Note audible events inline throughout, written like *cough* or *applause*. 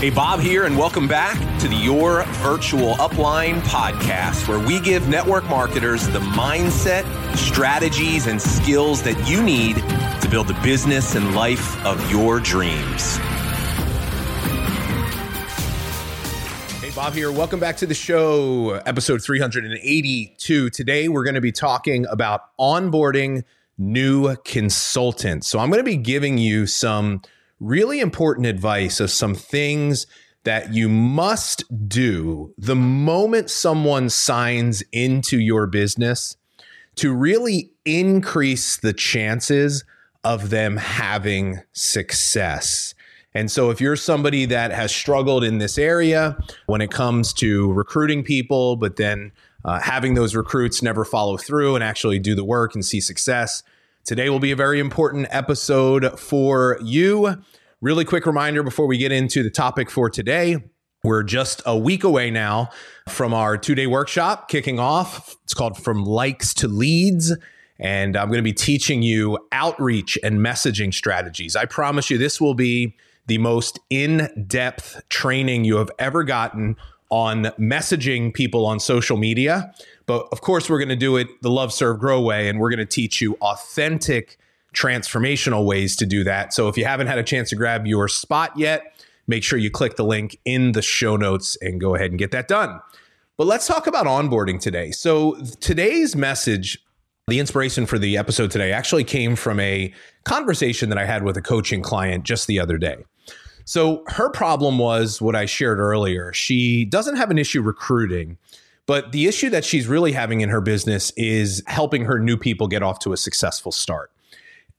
Hey, Bob here, and welcome back to the Your Virtual Upline podcast, where we give network marketers the mindset, strategies, and skills that you need to build the business and life of your dreams. Hey, Bob here. Welcome back to the show, episode 382. Today, we're going to be talking about onboarding new consultants. So, I'm going to be giving you some really important advice of some things that you must do the moment someone signs into your business to really increase the chances of them having success. And so, if you're somebody that has struggled in this area when it comes to recruiting people, but then uh, having those recruits never follow through and actually do the work and see success, Today will be a very important episode for you. Really quick reminder before we get into the topic for today. We're just a week away now from our two day workshop kicking off. It's called From Likes to Leads. And I'm going to be teaching you outreach and messaging strategies. I promise you, this will be the most in depth training you have ever gotten on messaging people on social media. But of course, we're going to do it the love, serve, grow way, and we're going to teach you authentic, transformational ways to do that. So if you haven't had a chance to grab your spot yet, make sure you click the link in the show notes and go ahead and get that done. But let's talk about onboarding today. So today's message, the inspiration for the episode today actually came from a conversation that I had with a coaching client just the other day. So her problem was what I shared earlier. She doesn't have an issue recruiting, but the issue that she's really having in her business is helping her new people get off to a successful start.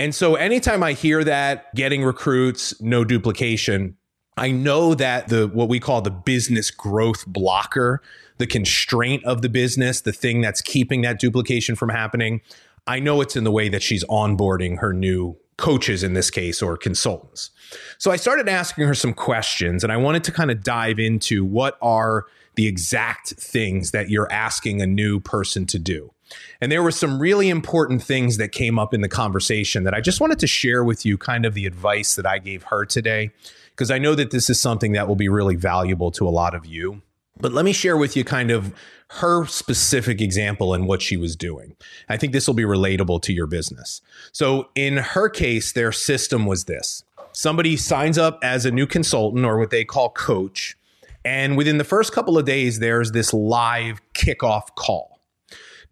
And so anytime I hear that, getting recruits, no duplication, I know that the what we call the business growth blocker, the constraint of the business, the thing that's keeping that duplication from happening, I know it's in the way that she's onboarding her new coaches in this case or consultants. So I started asking her some questions and I wanted to kind of dive into what are the exact things that you're asking a new person to do. And there were some really important things that came up in the conversation that I just wanted to share with you kind of the advice that I gave her today because I know that this is something that will be really valuable to a lot of you. But let me share with you kind of her specific example and what she was doing. I think this will be relatable to your business. So, in her case, their system was this somebody signs up as a new consultant or what they call coach. And within the first couple of days, there's this live kickoff call.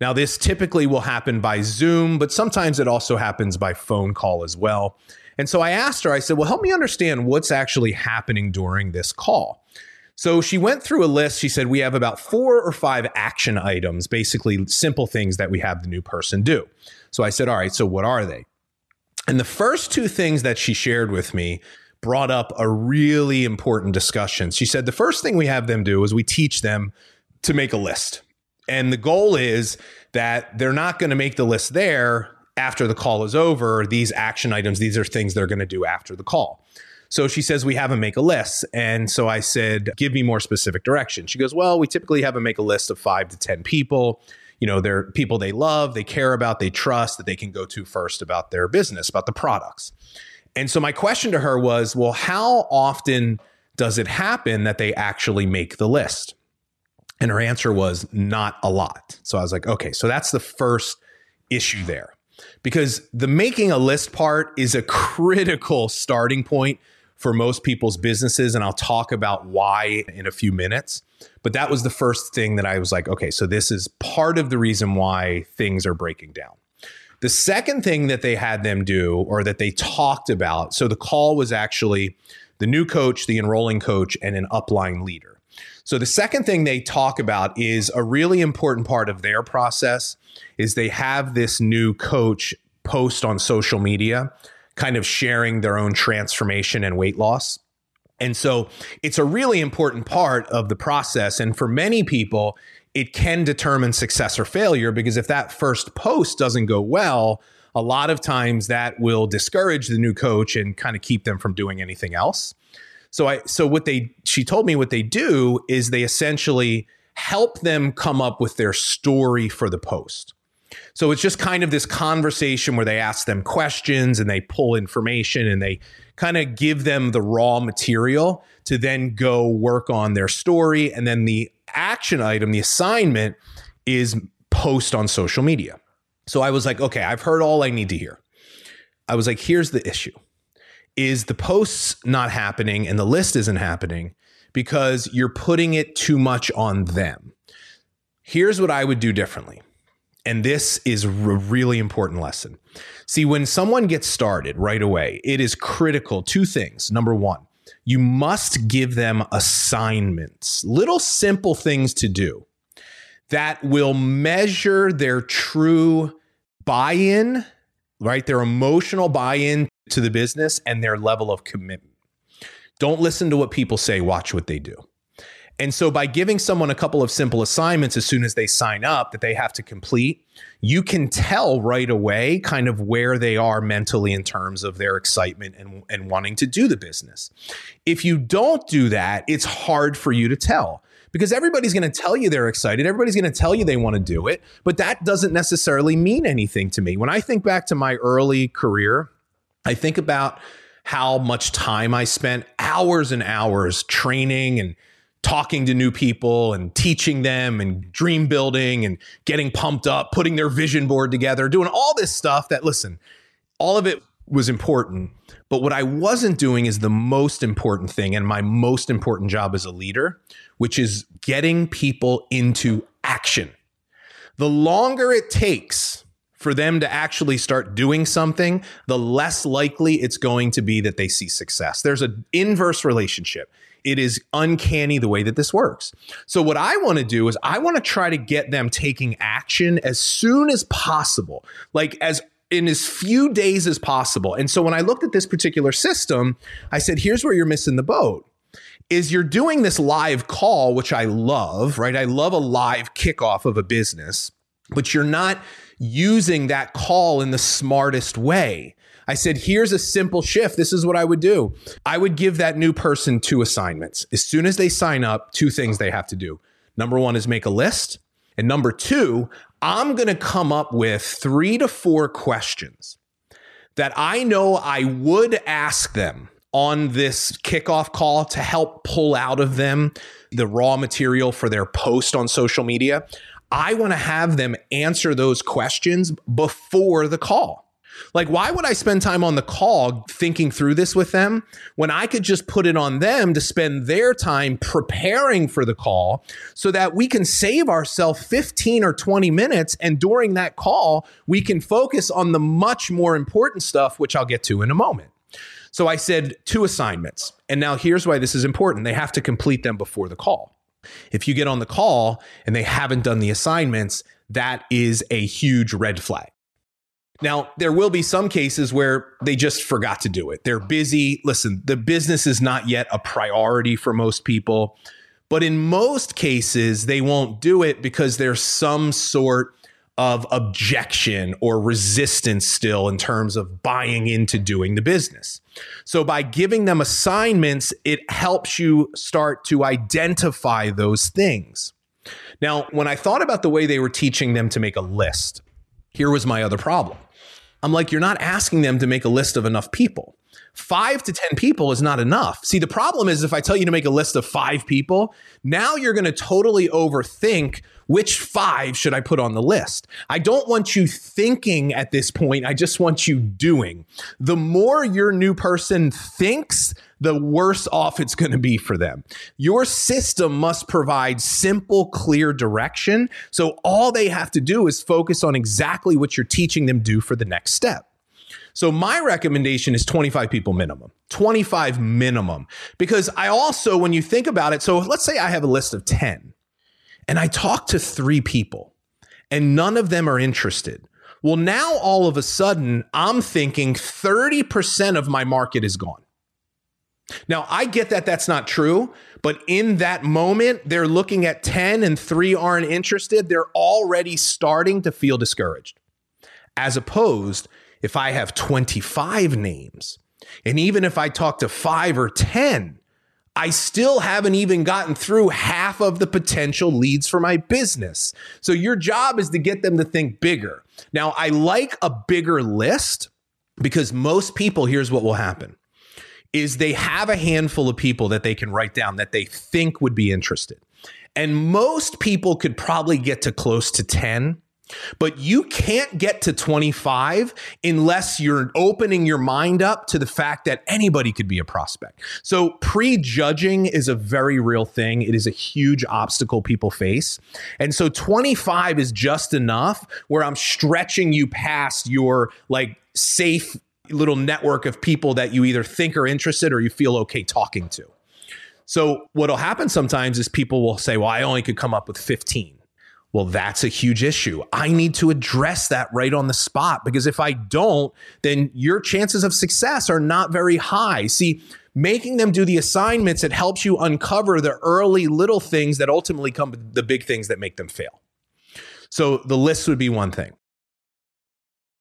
Now, this typically will happen by Zoom, but sometimes it also happens by phone call as well. And so I asked her, I said, Well, help me understand what's actually happening during this call. So she went through a list. She said, We have about four or five action items, basically simple things that we have the new person do. So I said, All right, so what are they? And the first two things that she shared with me brought up a really important discussion. She said, The first thing we have them do is we teach them to make a list. And the goal is that they're not going to make the list there after the call is over. These action items, these are things they're going to do after the call. So she says, We have them make a list. And so I said, Give me more specific direction. She goes, Well, we typically have them make a list of five to 10 people. You know, they're people they love, they care about, they trust that they can go to first about their business, about the products. And so my question to her was, Well, how often does it happen that they actually make the list? And her answer was, Not a lot. So I was like, Okay, so that's the first issue there because the making a list part is a *laughs* critical starting point for most people's businesses. And I'll talk about why in a few minutes. But that was the first thing that I was like, okay, so this is part of the reason why things are breaking down. The second thing that they had them do or that they talked about, so the call was actually the new coach, the enrolling coach, and an upline leader. So the second thing they talk about is a really important part of their process is they have this new coach post on social media kind of sharing their own transformation and weight loss. And so it's a really important part of the process. And for many people, it can determine success or failure because if that first post doesn't go well, a lot of times that will discourage the new coach and kind of keep them from doing anything else. So I so what they she told me what they do is they essentially help them come up with their story for the post. So it's just kind of this conversation where they ask them questions and they pull information and they kind of give them the raw material to then go work on their story. And then the action item, the assignment is post on social media. So I was like, okay, I've heard all I need to hear. I was like, here's the issue is the posts not happening and the list isn't happening because you're putting it too much on them. Here's what I would do differently. And this is a really important lesson. See, when someone gets started right away, it is critical two things. Number one, you must give them assignments, little simple things to do that will measure their true buy in, right? Their emotional buy in to the business and their level of commitment. Don't listen to what people say, watch what they do. And so by giving someone a couple of simple assignments as soon as they sign up that they have to complete, you can tell right away kind of where they are mentally in terms of their excitement and, and wanting to do the business. If you don't do that, it's hard for you to tell because everybody's going to tell you they're excited. Everybody's going to tell you they want to do it, but that doesn't necessarily mean anything to me. When I think back to my early career, I think about how much time I spent hours and hours training and talking to new people and teaching them and dream building and getting pumped up, putting their vision board together, doing all this stuff that, listen, all of it was important. But what I wasn't doing is the most important thing and my most important job as a leader, which is getting people into action. The longer it takes for them to actually start doing something, the less likely it's going to be that they see success. There's an inverse relationship it is uncanny the way that this works. So, what I want to do is I want to try to get them taking action as soon as possible, like as in as few days as possible. And so, when I looked at this particular system, I said, here's where you're missing the boat. Is you're doing this live call, which I love, right? I love a live kickoff of a business, but you're not using that call in the smartest way. I said, here's a simple shift. This is what I would do. I would give that new person two assignments. As soon as they sign up, two things they have to do. Number one is make a list. And number two, I'm going to come up with three to four questions that I know I would ask them on this kickoff call to help pull out of them the raw material for their post on social media. I want to have them answer those questions before the call. Like, why would I spend time on the call thinking through this with them when I could just put it on them to spend their time preparing for the call so that we can save ourselves 15 or 20 minutes? And during that call, we can focus on the much more important stuff, which I'll get to in a moment. So I said two assignments. And now here's why this is important they have to complete them before the call. If you get on the call and they haven't done the assignments, that is a huge red flag. Now, there will be some cases where they just forgot to do it. They're busy. Listen, the business is not yet a priority for most people. But in most cases, they won't do it because there's some sort of objection or resistance still in terms of buying into doing the business. So by giving them assignments, it helps you start to identify those things. Now, when I thought about the way they were teaching them to make a list, here was my other problem. I'm like, you're not asking them to make a list of enough people. Five to 10 people is not enough. See, the problem is if I tell you to make a list of five people, now you're going to totally overthink which five should I put on the list. I don't want you thinking at this point. I just want you doing. The more your new person thinks, the worse off it's going to be for them. Your system must provide simple, clear direction. So all they have to do is focus on exactly what you're teaching them do for the next step. So my recommendation is 25 people minimum. 25 minimum. Because I also, when you think about it, so let's say I have a list of 10 and I talk to three people and none of them are interested. Well, now all of a sudden, I'm thinking 30% of my market is gone. Now, I get that that's not true, but in that moment, they're looking at 10 and three aren't interested. They're already starting to feel discouraged. As opposed, if I have 25 names, and even if I talk to five or 10, I still haven't even gotten through half of the potential leads for my business. So your job is to get them to think bigger. Now, I like a bigger list because most people, here's what will happen is they have a handful of people that they can write down that they think would be interested. And most people could probably get to close to 10 but you can't get to 25 unless you're opening your mind up to the fact that anybody could be a prospect. So, prejudging is a very real thing. It is a huge obstacle people face. And so, 25 is just enough where I'm stretching you past your like safe little network of people that you either think are interested or you feel okay talking to. So, what'll happen sometimes is people will say, Well, I only could come up with 15 well, that's a huge issue. I need to address that right on the spot because if I don't, then your chances of success are not very high. See, making them do the assignments, it helps you uncover the early little things that ultimately come the big things that make them fail. So the list would be one thing.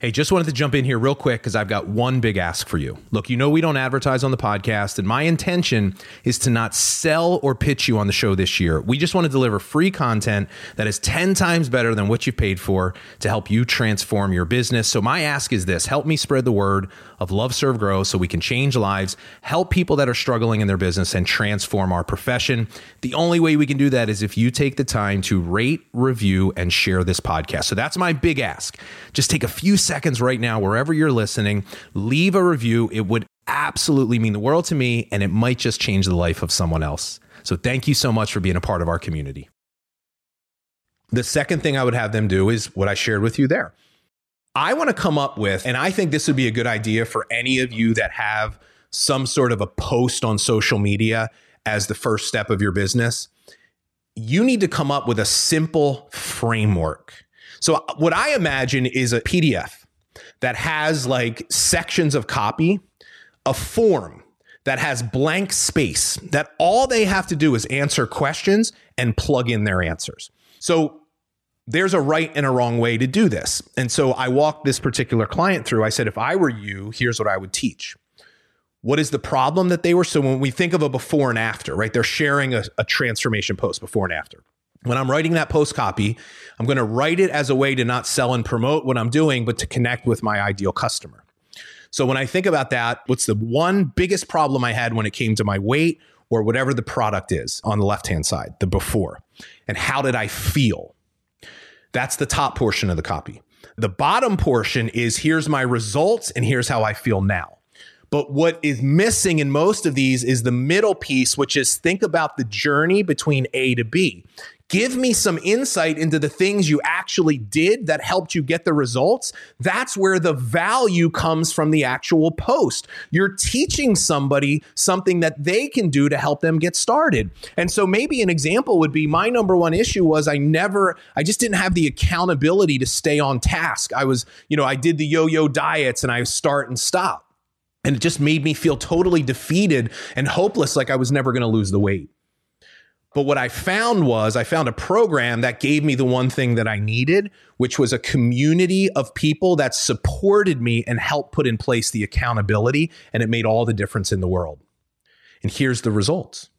Hey, just wanted to jump in here real quick because I've got one big ask for you. Look, you know we don't advertise on the podcast, and my intention is to not sell or pitch you on the show this year. We just want to deliver free content that is 10 times better than what you've paid for to help you transform your business. So, my ask is this help me spread the word of Love, Serve, Grow so we can change lives, help people that are struggling in their business, and transform our profession. The only way we can do that is if you take the time to rate, review, and share this podcast. So, that's my big ask. Just take a few seconds right now, wherever you're listening, leave a review. It would absolutely mean the world to me, and it might just change the life of someone else. So thank you so much for being a part of our community. The second thing I would have them do is what I shared with you there. I want to come up with, and I think this would be a good idea for any of you that have some sort of a post on social media as the first step of your business. You need to come up with a simple framework so, uh, what I imagine is a PDF that has like sections of copy, a form that has blank space, that all they have to do is answer questions and plug in their answers. So, there's a right and a wrong way to do this. And so I walked this particular client through. I said, if I were you, here's what I would teach. What is the problem that they were? So when we think of a before and after, right? They're sharing a, a transformation post before and after when I'm writing that post copy, I'm going to write it as a way to not sell and promote what I'm doing, but to connect with my ideal customer. So when I think about that, what's the one biggest problem I had when it came to my weight or whatever the product is on the left hand side, the before? And how did I feel? That's the top portion of the copy. The bottom portion is here's my results and here's how I feel now. But what is missing in most of these is the middle piece, which is think about the journey between A to B. Give me some insight into the things you actually did that helped you get the results. That's where the value comes from the actual post. You're teaching somebody something that they can do to help them get started. And so maybe an example would be my number one issue was I never, I just didn't have the accountability to stay on task. I was, you know, I did the yo yo diets and I start and stop. And it just made me feel totally defeated and hopeless, like I was never going to lose the weight. But what I found was I found a program that gave me the one thing that I needed, which was a community of people that supported me and helped put in place the accountability. And it made all the difference in the world. And here's the results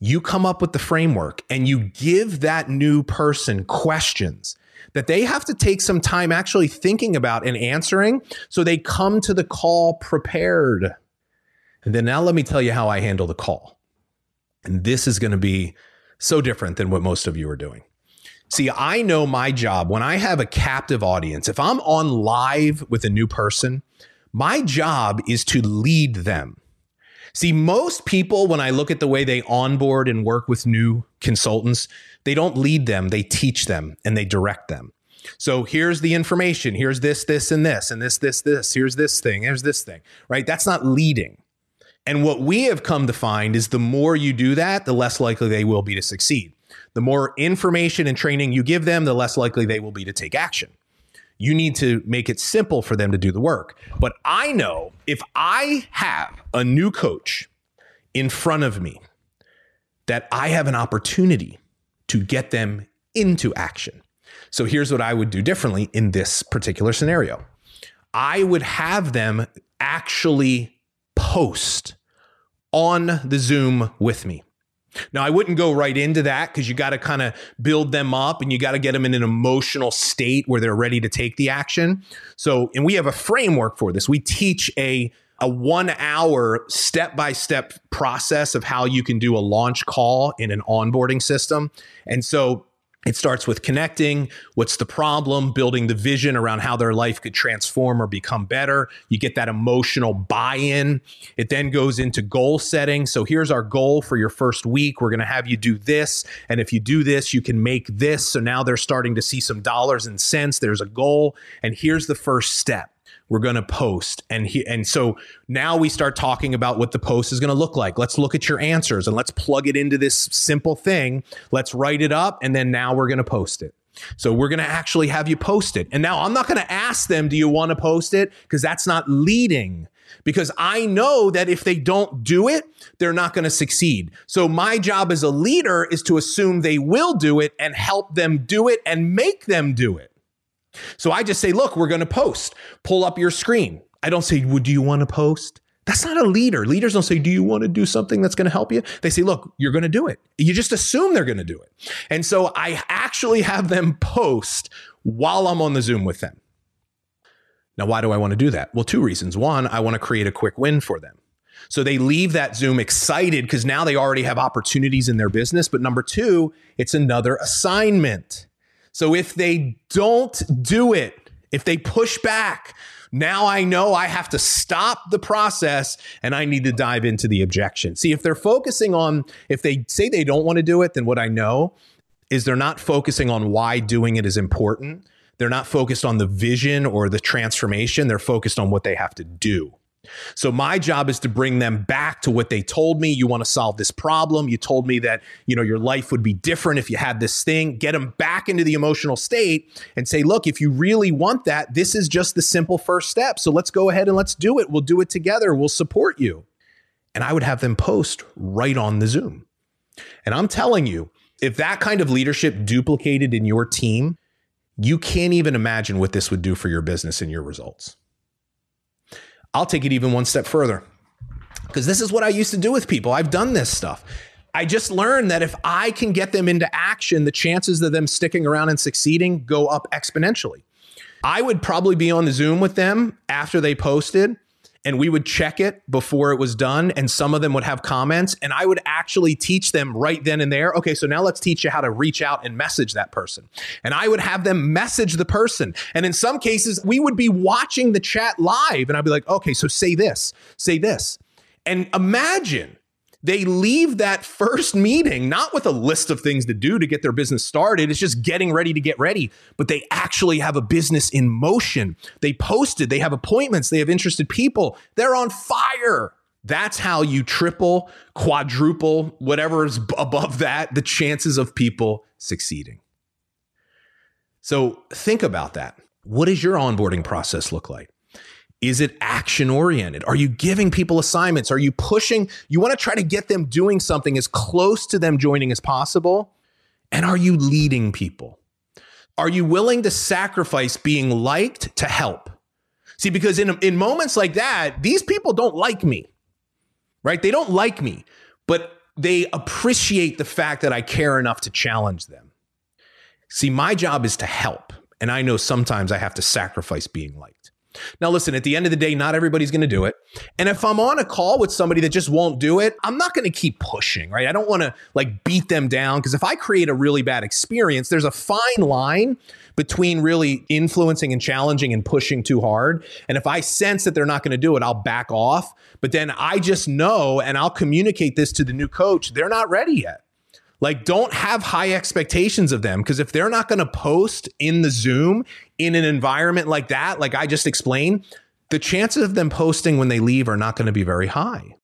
you come up with the framework and you give that new person questions that they have to take some time actually thinking about and answering so they come to the call prepared. And then now let me tell you how I handle the call. And this is going to be so different than what most of you are doing. See, I know my job when I have a captive audience, if I'm on live with a new person, my job is to lead them. See, most people, when I look at the way they onboard and work with new consultants, they don't lead them, they teach them and they direct them. So here's the information. Here's this, this, and this, and this, this, this. Here's this thing. Here's this thing, right? That's not leading. And what we have come to find is the more you do that, the less likely they will be to succeed. The more information and training you give them, the less likely they will be to take action. You need to make it simple for them to do the work. But I know if I have a new coach in front of me, that I have an opportunity to get them into action. So here's what I would do differently in this particular scenario I would have them actually post on the Zoom with me. Now, I wouldn't go right into that because you got to kind of build them up and you got to get them in an emotional state where they're ready to take the action. So, and we have a framework for this. We teach a a one hour step by step process of how you can do a launch call in an onboarding system. And so it starts with connecting. What's the problem? Building the vision around how their life could transform or become better. You get that emotional buy in. It then goes into goal setting. So here's our goal for your first week. We're going to have you do this. And if you do this, you can make this. So now they're starting to see some dollars and cents. There's a goal. And here's the first step we're going to post. And he and so now we start talking about what the post is going to look like. Let's look at your answers and let's plug it into this simple thing. Let's write it up and then now we're going to post it. So we're going to actually have you post it. And now i'm not going to ask them do you want to post it? Because that's not leading. Because I know that if they don't do it, they're not going to succeed. So my job as a leader is to assume they will do it and help them do it and make them do it. So I just say, look, we're going to post. Pull up your screen. I don't say, well, do you want to post? That's not a leader. Leaders don't say, do you want to do something that's going to help you? They say, look, you're going to do it. You just assume they're going to do it. And so I actually have them post while I'm on the Zoom with them. Now, why do I want to do that? Well, two reasons. One, I want to create a quick win for them. So they leave that Zoom excited because now they already have opportunities in their business. But number two, it's another assignment. So if they don't do it, if they push back, now I know I have to stop the process and I need to dive into the objection. See, if they're focusing on, if they say they don't want to do it, then what I know is they're not focusing on why doing it is important. They're not focused on the vision or the transformation. They're focused on what they have to do. So my job is to bring them back to what they told me. You want to solve this problem. You told me that, you know, your life would be different if you had this thing. Get them back into the emotional state and say, look, if you really want that, this is just the simple first step. So let's go ahead and let's do it. We'll do it together. We'll support you. And I would have them post right on the Zoom. And I'm telling you, if that kind of leadership duplicated in your team, you can't even imagine what this would do for your business and your results. I'll take it even one step further because this is what I used to do with people. I've done this stuff. I just learned that if I can get them into action, the chances of them sticking around and succeeding go up exponentially. I would probably be on the Zoom with them after they posted and we would check it before it was done and some of them would have comments and i would actually teach them right then and there okay so now let's teach you how to reach out and message that person. And i would have them message the person. And in some cases we would be watching the chat live and i'd be like okay so say this say this. And imagine they leave that first meeting not with a list of things to do to get their business started. It's just getting ready to get ready, but they actually have a business in motion. They posted, they have appointments, they have interested people. They're on fire. That's how you triple, quadruple, whatever is above that, the chances of people succeeding. So think about that. What does your onboarding process look like? Is it action oriented? Are you giving people assignments? Are you pushing? You want to try to get them doing something as close to them joining as possible? And are you leading people? Are you willing to sacrifice being liked to help? See, because in, in moments like that, these people don't like me, right? They don't like me, but they appreciate the fact that I care enough to challenge them. See, my job is to help. And I know sometimes I have to sacrifice being liked. Now, listen, at the end of the day, not everybody's going to do it. And if I'm on a call with somebody that just won't do it, I'm not going to keep pushing, right? I don't want to like beat them down because if I create a really bad experience, there's a fine line between really influencing and challenging and pushing too hard. And if I sense that they're not going to do it, I'll back off. But then I just know and I'll communicate this to the new coach, they're not ready yet. Like, don't have high expectations of them because if they're not going to post in the Zoom in an environment like that, like I just explained, the chances of them posting when they leave are not going to be very high.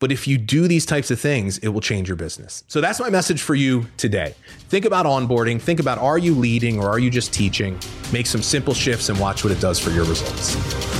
But if you do these types of things, it will change your business. So that's my message for you today. Think about onboarding. Think about are you leading or are you just teaching? Make some simple shifts and watch what it does for your results.